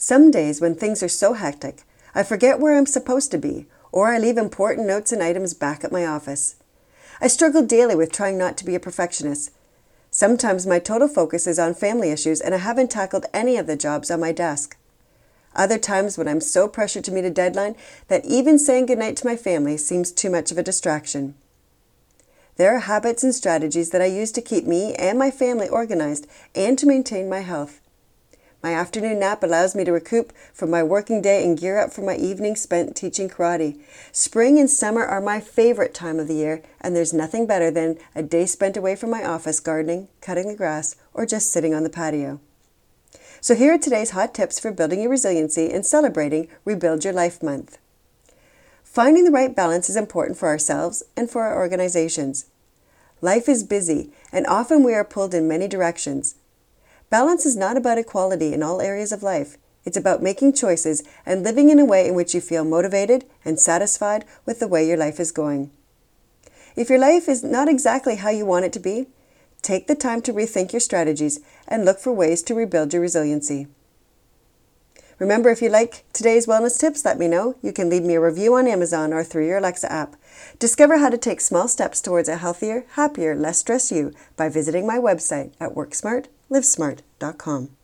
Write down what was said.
Some days when things are so hectic, I forget where I'm supposed to be, or I leave important notes and items back at my office. I struggle daily with trying not to be a perfectionist. Sometimes my total focus is on family issues and I haven't tackled any of the jobs on my desk. Other times when I'm so pressured to meet a deadline that even saying goodnight to my family seems too much of a distraction. There are habits and strategies that I use to keep me and my family organized and to maintain my health. My afternoon nap allows me to recoup from my working day and gear up for my evening spent teaching karate. Spring and summer are my favorite time of the year, and there's nothing better than a day spent away from my office gardening, cutting the grass, or just sitting on the patio. So, here are today's hot tips for building your resiliency and celebrating Rebuild Your Life Month. Finding the right balance is important for ourselves and for our organizations. Life is busy, and often we are pulled in many directions. Balance is not about equality in all areas of life. It's about making choices and living in a way in which you feel motivated and satisfied with the way your life is going. If your life is not exactly how you want it to be, take the time to rethink your strategies and look for ways to rebuild your resiliency. Remember, if you like today's wellness tips, let me know. You can leave me a review on Amazon or through your Alexa app. Discover how to take small steps towards a healthier, happier, less stressed you by visiting my website at WorkSmart livesmart.com.